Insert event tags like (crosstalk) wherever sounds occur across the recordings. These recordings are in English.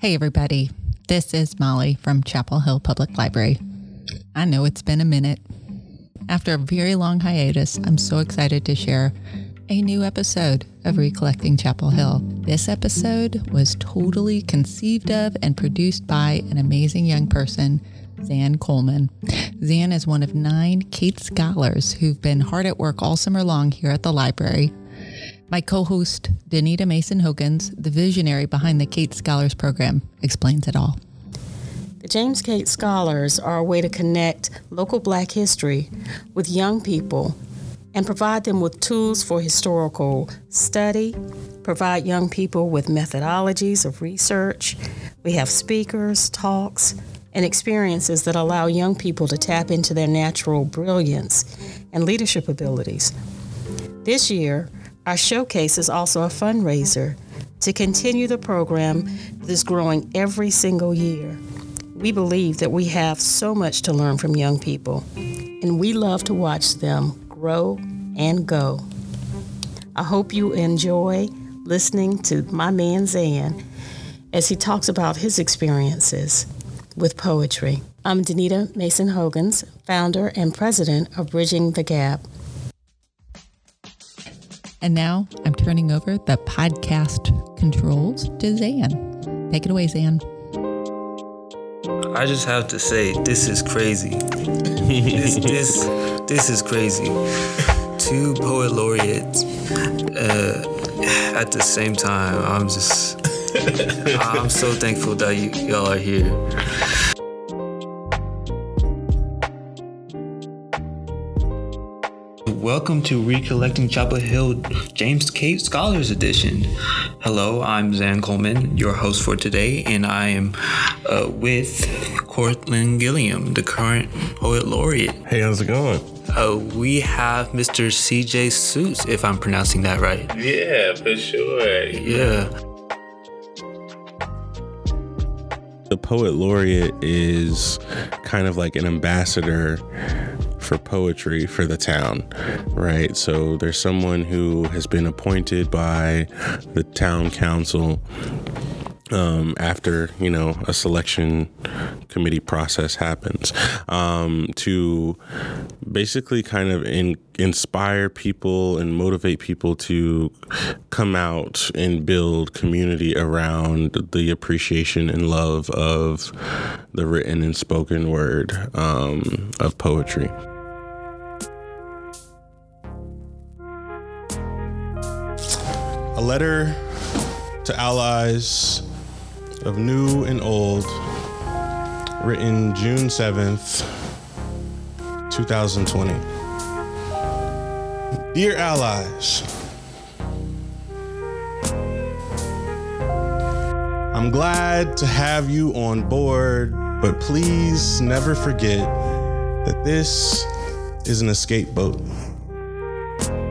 Hey, everybody. This is Molly from Chapel Hill Public Library. I know it's been a minute. After a very long hiatus, I'm so excited to share a new episode of Recollecting Chapel Hill. This episode was totally conceived of and produced by an amazing young person, Zan Coleman. Zan is one of nine Cates scholars who've been hard at work all summer long here at the library. My co host, Danita Mason Hogans, the visionary behind the Cates Scholars Program, explains it all. The James Cates Scholars are a way to connect local black history with young people and provide them with tools for historical study, provide young people with methodologies of research. We have speakers, talks, and experiences that allow young people to tap into their natural brilliance and leadership abilities. This year, our showcase is also a fundraiser to continue the program that is growing every single year. We believe that we have so much to learn from young people, and we love to watch them grow and go. I hope you enjoy listening to my man Zan as he talks about his experiences with poetry. I'm Danita Mason Hogans, founder and president of Bridging the Gap. And now I'm turning over the podcast controls to Zan. Take it away, Zan. I just have to say, this is crazy. this, (laughs) this, this is crazy. Two poet laureates uh, at the same time. I'm just, I'm so thankful that you, y'all are here. Welcome to Recollecting Chapel Hill James Cates Scholars Edition. Hello, I'm Zan Coleman, your host for today, and I am uh, with Cortland Gilliam, the current Poet Laureate. Hey, how's it going? Uh, we have Mr. CJ Suits, if I'm pronouncing that right. Yeah, for sure. Yeah. The Poet Laureate is kind of like an ambassador for poetry for the town, right? So there's someone who has been appointed by the town council um, after you know a selection committee process happens um, to basically kind of in, inspire people and motivate people to come out and build community around the appreciation and love of the written and spoken word um, of poetry. A letter to allies of new and old, written June 7th, 2020. Dear allies, I'm glad to have you on board, but please never forget that this is an escape boat.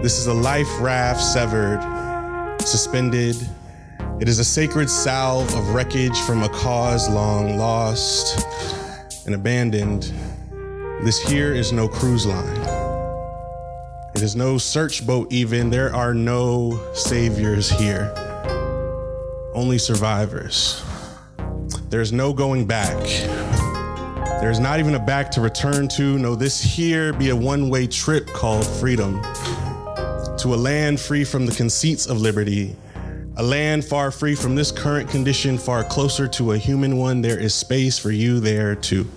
This is a life raft severed, suspended. It is a sacred salve of wreckage from a cause long lost and abandoned. This here is no cruise line. It is no search boat, even. There are no saviors here, only survivors. There's no going back. There's not even a back to return to. No, this here be a one way trip called freedom to a land free from the conceits of liberty, a land far free from this current condition, far closer to a human one. There is space for you there too.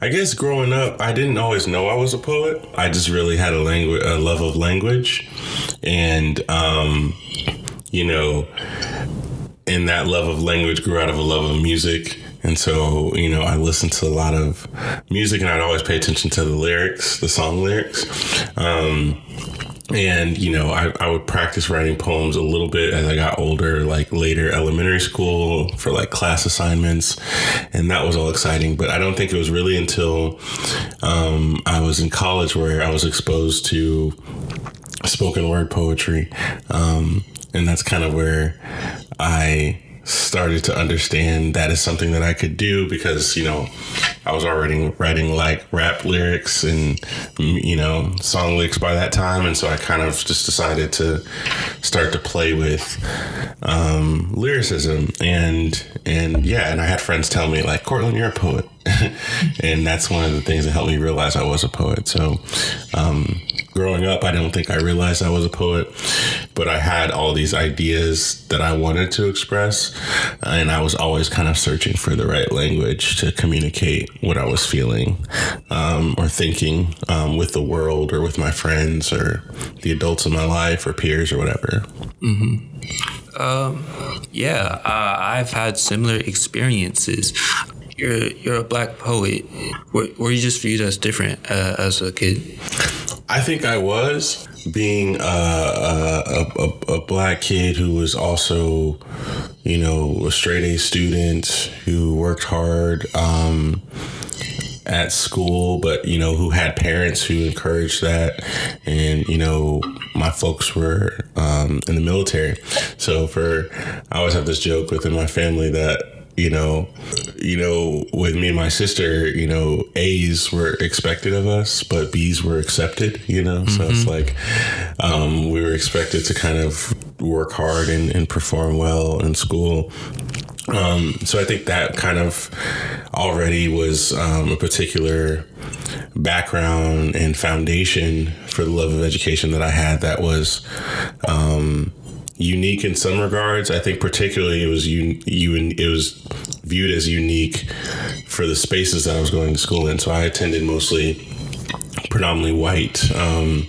I guess growing up, I didn't always know I was a poet. I just really had a language, a love of language, and um, you know, and that love of language grew out of a love of music. And so, you know, I listened to a lot of music and I'd always pay attention to the lyrics, the song lyrics. Um, and, you know, I, I would practice writing poems a little bit as I got older, like later elementary school for like class assignments. And that was all exciting. But I don't think it was really until um, I was in college where I was exposed to spoken word poetry. Um, and that's kind of where I started to understand that is something that I could do because, you know, I was already writing like rap lyrics and, you know, song lyrics by that time. And so I kind of just decided to start to play with um, lyricism. And, and yeah, and I had friends tell me, like, Cortland, you're a poet. (laughs) and that's one of the things that helped me realize I was a poet. So, um, growing up, I don't think I realized I was a poet, but I had all these ideas that I wanted to express, and I was always kind of searching for the right language to communicate what I was feeling um, or thinking um, with the world or with my friends or the adults in my life or peers or whatever. Mm-hmm. Um, yeah, uh, I've had similar experiences you're you're a black poet. Were, were you just viewed as different uh, as a kid? I think I was being a, a, a, a, black kid who was also, you know, a straight A student who worked hard um, at school, but, you know, who had parents who encouraged that. And, you know, my folks were um, in the military. So for, I always have this joke within my family that you know, you know, with me and my sister, you know, A's were expected of us, but B's were accepted, you know? Mm-hmm. So it's mm-hmm. like um, we were expected to kind of work hard and, and perform well in school. Um, so I think that kind of already was um, a particular background and foundation for the love of education that I had that was um, unique in some regards. I think particularly it was you you it was viewed as unique for the spaces that I was going to school in. So I attended mostly predominantly white, um,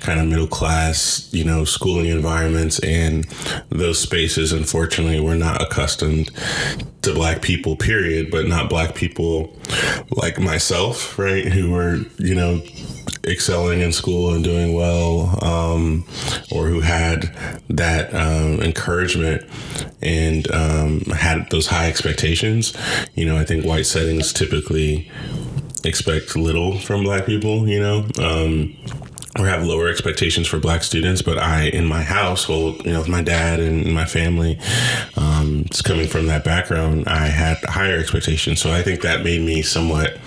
kind of middle class, you know, schooling environments, and those spaces, unfortunately, were not accustomed to black people. Period, but not black people like myself, right, who were, you know, excelling in school and doing well, um, or who had that um, encouragement and um, had those high expectations. You know, I think white settings typically expect little from black people, you know. Um, or have lower expectations for black students, but I, in my household, you know, with my dad and my family, um, just coming from that background, I had higher expectations. So I think that made me somewhat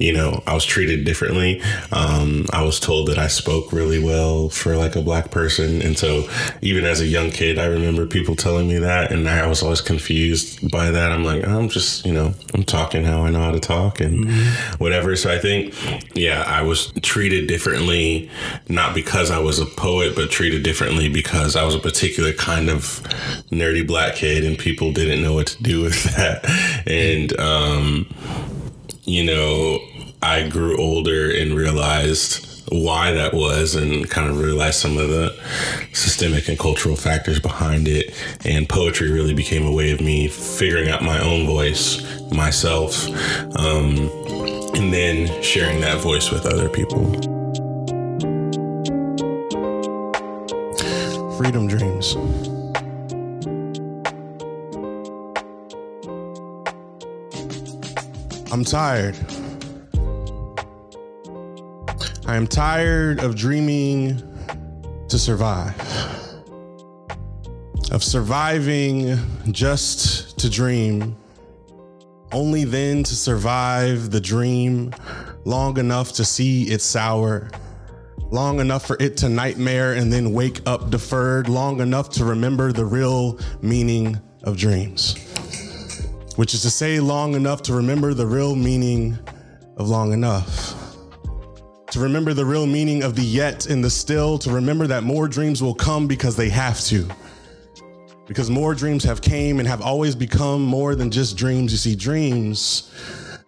you know, I was treated differently. Um, I was told that I spoke really well for like a black person. And so even as a young kid, I remember people telling me that. And I was always confused by that. I'm like, I'm just, you know, I'm talking how I know how to talk and mm-hmm. whatever. So I think, yeah, I was treated differently, not because I was a poet, but treated differently because I was a particular kind of nerdy black kid and people didn't know what to do with (laughs) that. And, um, you know, I grew older and realized why that was and kind of realized some of the systemic and cultural factors behind it. And poetry really became a way of me figuring out my own voice, myself, um, and then sharing that voice with other people. Freedom Dreams. I'm tired. I am tired of dreaming to survive, of surviving just to dream, only then to survive the dream long enough to see it sour, long enough for it to nightmare and then wake up deferred, long enough to remember the real meaning of dreams which is to say, long enough to remember the real meaning of long enough. To remember the real meaning of the yet and the still, to remember that more dreams will come because they have to. Because more dreams have came and have always become more than just dreams. You see, dreams,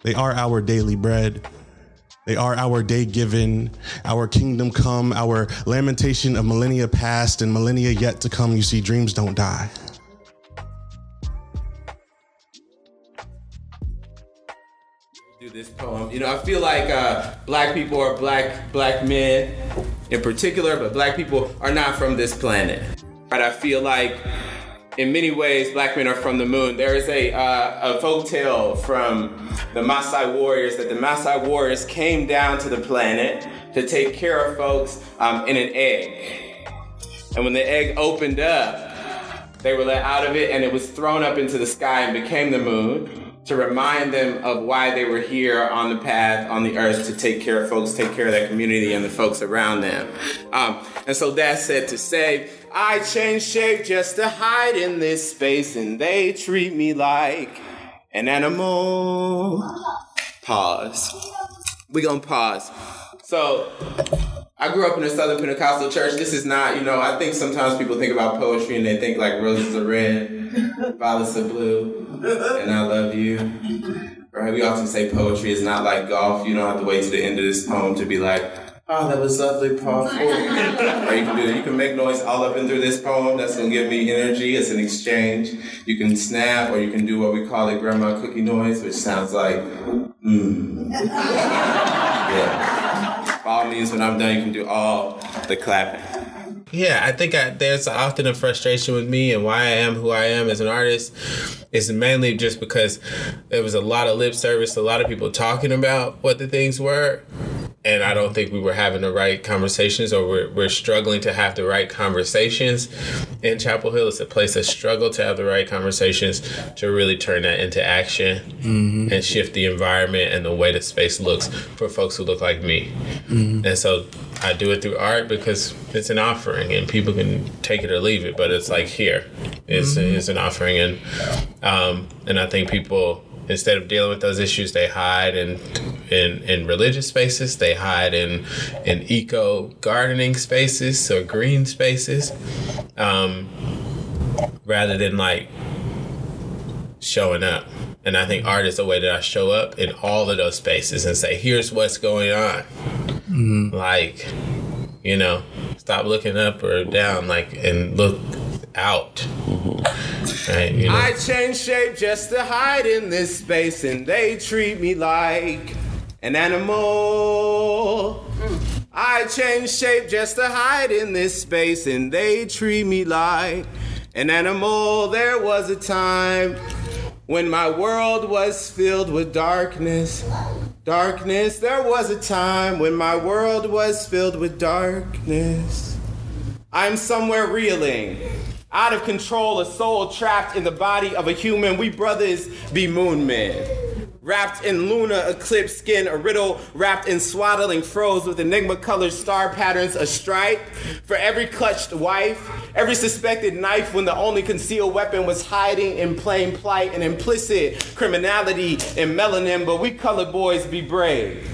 they are our daily bread. They are our day given, our kingdom come, our lamentation of millennia past and millennia yet to come. You see, dreams don't die. This poem. You know, I feel like uh, black people are black black men in particular, but black people are not from this planet. Right? I feel like in many ways, black men are from the moon. There is a, uh, a folk tale from the Maasai warriors that the Maasai warriors came down to the planet to take care of folks um, in an egg. And when the egg opened up, they were let out of it and it was thrown up into the sky and became the moon to remind them of why they were here on the path on the earth to take care of folks, take care of their community and the folks around them. Um, and so that said to say, I change shape just to hide in this space, and they treat me like an animal. Pause. We gonna pause. So, I grew up in a Southern Pentecostal church. This is not, you know, I think sometimes people think about poetry and they think like roses are red, (laughs) violets are blue, and I love you. Right? We often say poetry is not like golf. You don't have to wait to the end of this poem to be like, oh, that was lovely, powerful. (laughs) or you can do that. You can make noise all up and through this poem. That's gonna give me energy. It's an exchange. You can snap, or you can do what we call it grandma cookie noise, which sounds like, mmm. (laughs) yeah. All means when I'm done, you can do all the clapping. Yeah, I think I, there's often a frustration with me and why I am who I am as an artist is mainly just because there was a lot of lip service, a lot of people talking about what the things were, and I don't think we were having the right conversations or we're, we're struggling to have the right conversations in Chapel Hill. It's a place that struggle to have the right conversations to really turn that into action mm-hmm. and shift the environment and the way the space looks for folks who look like me. Mm-hmm. And so I do it through art because it's an offering and people can take it or leave it, but it's like here, it's, mm-hmm. it's an offering. And, um, and I think people, instead of dealing with those issues, they hide in in, in religious spaces. They hide in in eco gardening spaces or green spaces, um, rather than like showing up. And I think art is the way that I show up in all of those spaces and say, "Here's what's going on." Mm-hmm. Like, you know, stop looking up or down, like, and look out. Right, you know? I change shape just to hide in this space, and they treat me like an animal. I change shape just to hide in this space, and they treat me like an animal. There was a time when my world was filled with darkness. Darkness, there was a time when my world was filled with darkness. I'm somewhere reeling out of control, a soul trapped in the body of a human. We brothers be moon men. Wrapped in lunar eclipse skin, a riddle wrapped in swaddling froze with enigma colored star patterns, a stripe for every clutched wife, every suspected knife when the only concealed weapon was hiding in plain plight and implicit criminality in melanin. But we colored boys be brave.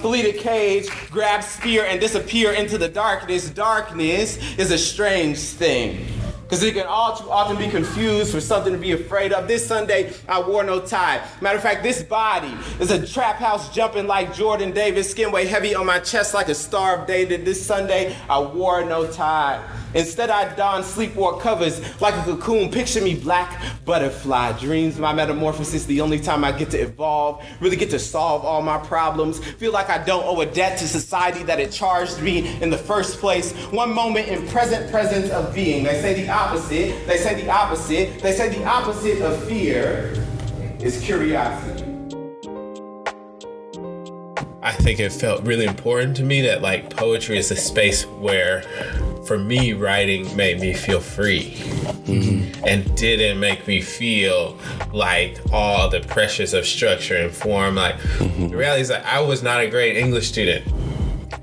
Flee the cage, grab spear, and disappear into the darkness. Darkness is a strange thing. Because it can all too often be confused for something to be afraid of. This Sunday, I wore no tie. Matter of fact, this body is a trap house jumping like Jordan Davis, skin weight heavy on my chest like a star of David. This Sunday, I wore no tie. Instead, I don sleepwalk covers like a cocoon. Picture me black butterfly. Dreams, my metamorphosis, the only time I get to evolve, really get to solve all my problems. Feel like I don't owe a debt to society that it charged me in the first place. One moment in present presence of being. They say the opposite. They say the opposite. They say the opposite of fear is curiosity. I think it felt really important to me that like poetry is a space where for me, writing made me feel free mm-hmm. and didn't make me feel like all the pressures of structure and form. Like, mm-hmm. the reality is that I was not a great English student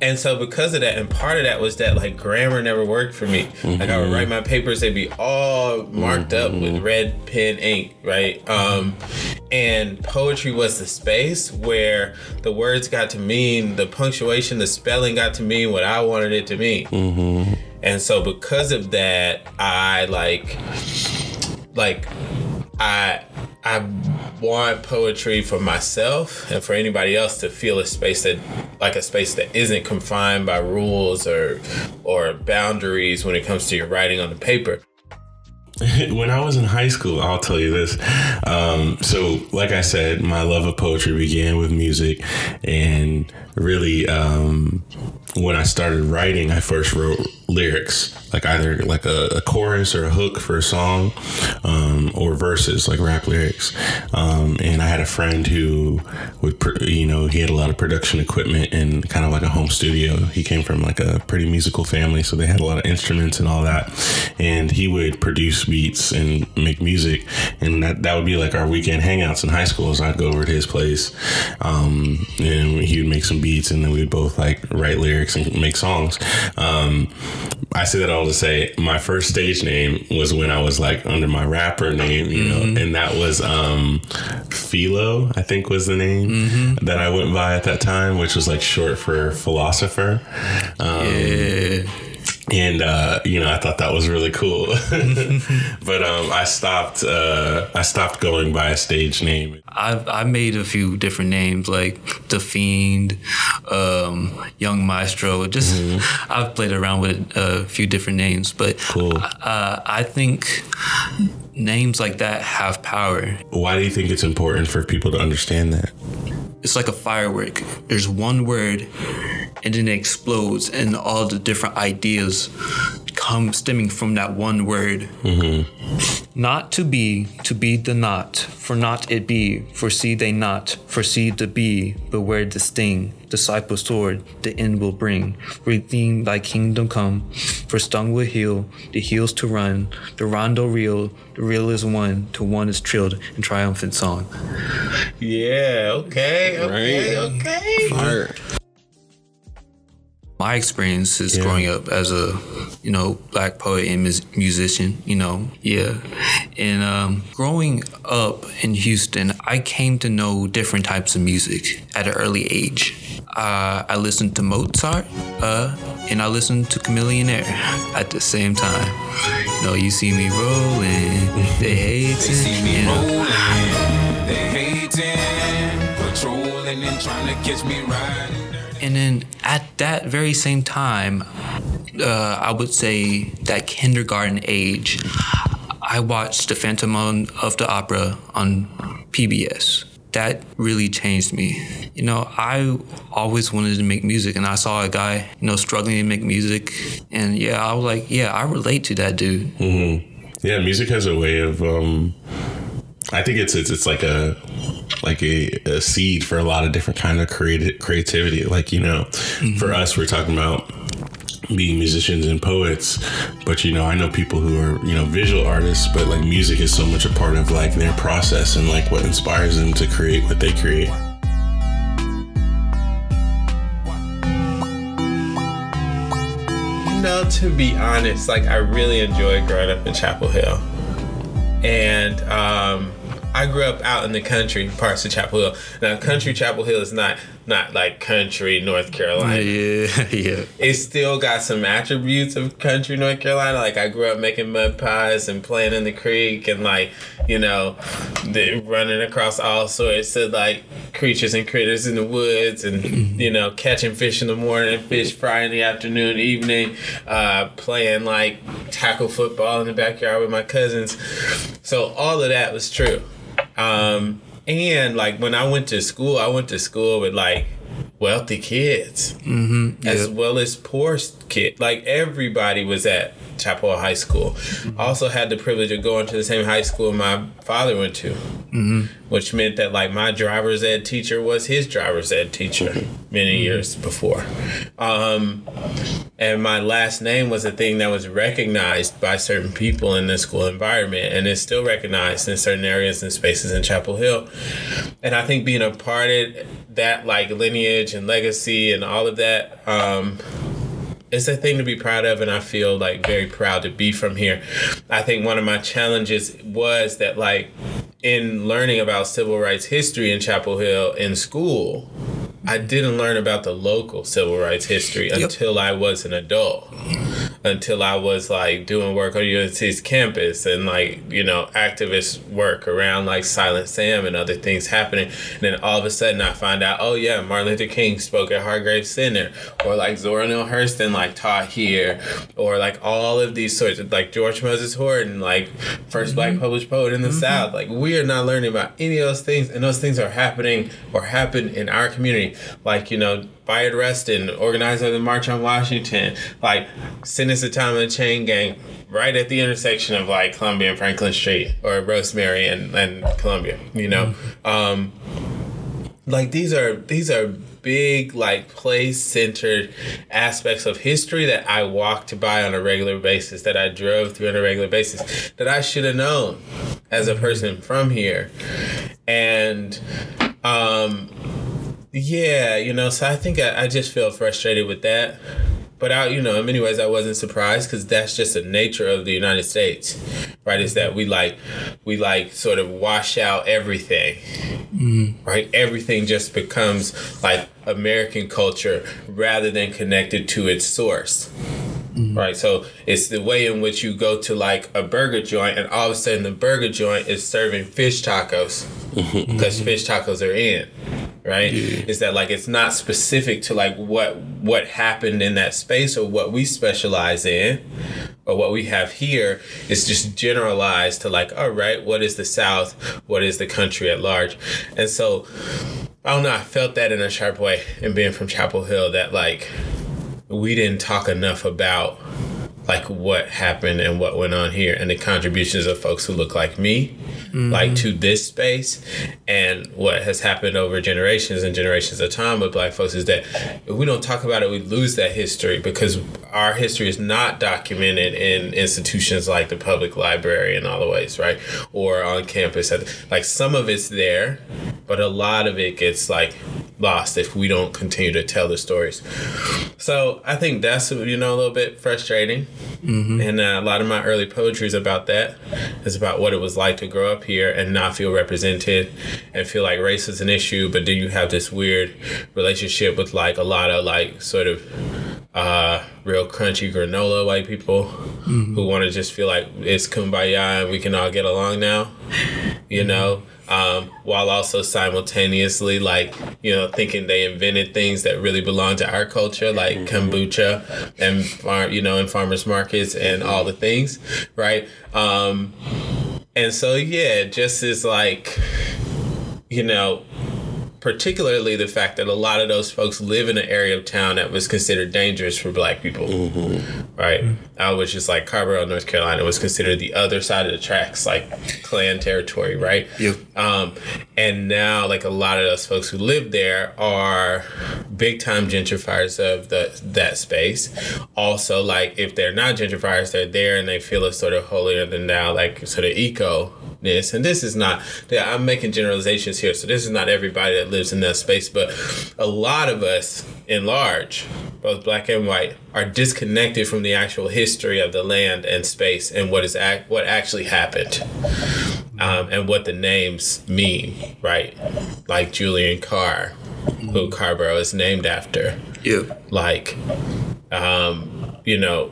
and so because of that and part of that was that like grammar never worked for me mm-hmm. like i would write my papers they'd be all marked mm-hmm. up with mm-hmm. red pen ink right um, and poetry was the space where the words got to mean the punctuation the spelling got to mean what i wanted it to mean mm-hmm. And so because of that i like like i I want poetry for myself and for anybody else to feel a space that like a space that isn't confined by rules or or boundaries when it comes to your writing on the paper. (laughs) when I was in high school, I'll tell you this. Um, so, like I said, my love of poetry began with music, and really, um, when I started writing, I first wrote lyrics, like either like a, a chorus or a hook for a song, um, or verses, like rap lyrics. Um, and I had a friend who would, pr- you know, he had a lot of production equipment and kind of like a home studio. He came from like a pretty musical family, so they had a lot of instruments and all that. And he would produce beats and make music, and that that would be like our weekend hangouts in high school. So I'd go over to his place, um, and he would make some beats, and then we'd both like write lyrics and make songs. Um, I say that all to say my first stage name was when I was like under my rapper name, you know, mm-hmm. and that was um Philo, I think was the name mm-hmm. that I went by at that time, which was like short for philosopher. Um, yeah and uh, you know I thought that was really cool, (laughs) but um, I stopped. Uh, I stopped going by a stage name. I've I made a few different names like the Fiend, um, Young Maestro. Just mm-hmm. I've played around with a few different names, but cool. uh, I think names like that have power. Why do you think it's important for people to understand that? It's like a firework. There's one word and then it explodes and all the different ideas come stemming from that one word. Mm-hmm. Not to be, to be the not, for not it be, foresee they not, foresee the be, beware the sting, disciple sword, the end will bring. Redeem thy kingdom come, for stung will heal, the heels to run, the rondo reel, the reel is one, to one is trilled in triumphant song. Yeah, okay, okay, right. okay. Fire my experiences yeah. growing up as a you know black poet and musician you know yeah and um, growing up in houston i came to know different types of music at an early age uh, i listened to mozart uh, and i listened to chamillionaire at the same time you know you see me rolling they hating (laughs) they see me you know. rolling they hating patrolling and trying to catch me riding and then at that very same time, uh, I would say that kindergarten age, I watched The Phantom of the Opera on PBS. That really changed me. You know, I always wanted to make music, and I saw a guy, you know, struggling to make music, and yeah, I was like, yeah, I relate to that dude. Mm-hmm. Yeah, music has a way of. Um, I think it's it's it's like a like a, a seed for a lot of different kind of creative creativity. Like you know, mm-hmm. for us, we're talking about being musicians and poets but you know i know people who are you know visual artists but like music is so much a part of like their process and like what inspires them to create what they create you know to be honest like i really enjoyed growing up in chapel hill and um I grew up out in the country parts of Chapel Hill. Now, country Chapel Hill is not not like country North Carolina. Yeah, (laughs) yeah. It still got some attributes of country North Carolina. Like I grew up making mud pies and playing in the creek and like you know, the, running across all sorts of like creatures and critters in the woods and you know catching fish in the morning, fish fry in the afternoon, evening, uh, playing like tackle football in the backyard with my cousins. So all of that was true. Um, and like when I went to school, I went to school with like wealthy kids mm-hmm, as well as poor kids. Like everybody was at Chapel High School. Mm-hmm. Also had the privilege of going to the same high school my father went to, mm-hmm. Which meant that like my driver's ed teacher was his driver's ed teacher many mm-hmm. years before. Um, and my last name was a thing that was recognized by certain people in the school environment and is still recognized in certain areas and spaces in Chapel Hill. And I think being a part of that like lineage and legacy and all of that, um, it's a thing to be proud of and i feel like very proud to be from here i think one of my challenges was that like in learning about civil rights history in chapel hill in school I didn't learn about the local civil rights history yep. until I was an adult. Until I was like doing work on UNC's campus and like, you know, activist work around like Silent Sam and other things happening. And then all of a sudden I find out, oh yeah, Martin Luther King spoke at Hargrave Center. Or like Zora Neale Hurston like taught here. Or like all of these sorts of like George Moses Horton, like 1st mm-hmm. black published poet in the mm-hmm. South. Like we are not learning about any of those things and those things are happening or happen in our community like you know Bayard Rustin, organizer of the March on Washington, like sentenced to time in the chain gang right at the intersection of like Columbia and Franklin Street or Rosemary and, and Columbia, you know? Um, like these are these are big like place centered aspects of history that I walked by on a regular basis, that I drove through on a regular basis, that I should have known as a person from here. And yeah, you know, so I think I, I just feel frustrated with that. But I, you know, in many ways, I wasn't surprised because that's just the nature of the United States, right? Is that we like, we like sort of wash out everything, mm. right? Everything just becomes like American culture rather than connected to its source. Mm-hmm. Right, so it's the way in which you go to like a burger joint, and all of a sudden the burger joint is serving fish tacos because fish tacos are in right? Yeah. is that like it's not specific to like what what happened in that space or what we specialize in or what we have here. Is just generalized to like all right what is the south? What is the country at large? And so i don't know i felt that in a sharp way and being from chapel hill that like we didn't talk enough about like what happened and what went on here and the contributions of folks who look like me mm-hmm. like to this space and what has happened over generations and generations of time with black folks is that if we don't talk about it we lose that history because our history is not documented in institutions like the public library in all the ways right or on campus like some of it's there but a lot of it gets like lost if we don't continue to tell the stories. So I think that's you know a little bit frustrating, mm-hmm. and uh, a lot of my early poetry is about that. It's about what it was like to grow up here and not feel represented, and feel like race is an issue, but then you have this weird relationship with like a lot of like sort of uh, real crunchy granola white people mm-hmm. who want to just feel like it's kumbaya and we can all get along now, you know um, while also simultaneously like you know thinking they invented things that really belong to our culture like mm-hmm. kombucha and farm you know in farmers markets and all the things right um, and so yeah just as like you know particularly the fact that a lot of those folks live in an area of town that was considered dangerous for black people. Mm-hmm. Right? Mm-hmm. I was just like Carrboro, North Carolina was considered the other side of the tracks, like Klan territory, right? Yep. Um, and now, like a lot of those folks who live there are big time gentrifiers of the that space. Also, like if they're not gentrifiers, they're there and they feel a sort of holier than thou, like sort of eco this and this is not i'm making generalizations here so this is not everybody that lives in that space but a lot of us in large both black and white are disconnected from the actual history of the land and space and what is act what actually happened um, and what the names mean right? Like julian carr who Carrboro is named after. Yeah. Like um, you know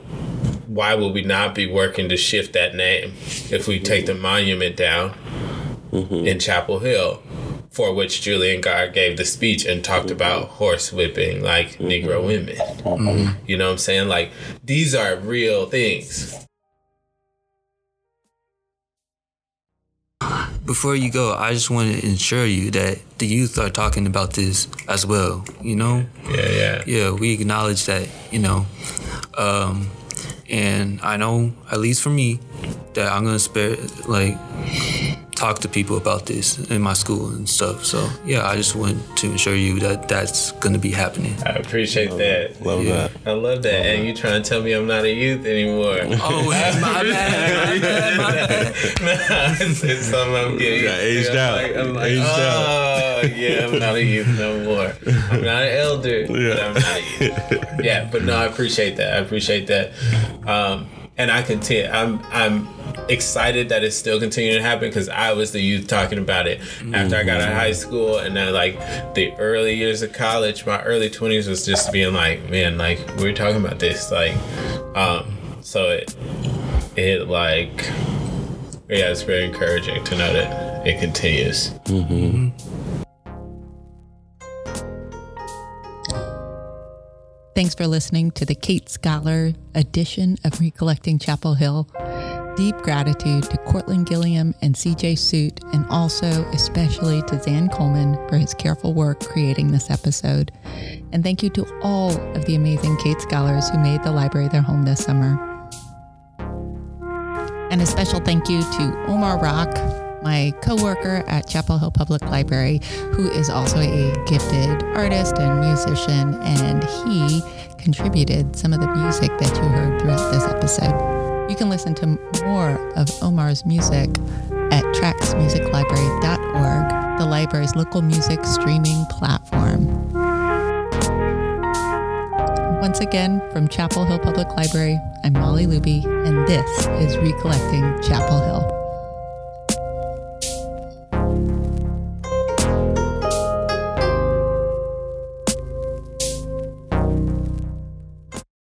why would we not be working to shift that name if we take the monument down mm-hmm. in Chapel Hill? For which Julian Carr gave the speech and talked mm-hmm. about horse whipping like mm-hmm. Negro women. Mm-hmm. You know what I'm saying? Like, these are real things. Before you go, I just want to ensure you that the youth are talking about this as well. You know? Yeah, yeah. Yeah, we acknowledge that, you know, um, and I know, at least for me, that I'm gonna spare like talk to people about this in my school and stuff. So yeah, I just want to assure you that that's gonna be happening. I appreciate love that. that. Love yeah. that. I love that. Love and that. you trying to tell me I'm not a youth anymore? Oh, my bad. My bad. My bad. nah, it's, (laughs) it's something I'm getting. Yeah, aged I'm out. Like, I'm like, aged oh, out. yeah, I'm not a youth no more. I'm not an elder. Yeah. I'm not a youth. Yeah, but no, I appreciate that. I appreciate that. Um, and I continue. I'm I'm excited that it's still continuing to happen because I was the youth talking about it after I got out of high school and then like the early years of college, my early twenties was just being like, man, like we are talking about this, like, um, so it it like yeah, it's very encouraging to know that it continues. Mm-hmm. Thanks for listening to the Cates Scholar edition of Recollecting Chapel Hill. Deep gratitude to Cortland Gilliam and CJ Suitt, and also especially to Zan Coleman for his careful work creating this episode. And thank you to all of the amazing Cates scholars who made the library their home this summer. And a special thank you to Omar Rock, my coworker at Chapel Hill Public Library, who is also a gifted artist and musician, and he contributed some of the music that you heard throughout this episode. You can listen to more of Omar's music at tracksmusiclibrary.org, the library's local music streaming platform. Once again, from Chapel Hill Public Library, I'm Molly Luby, and this is Recollecting Chapel Hill.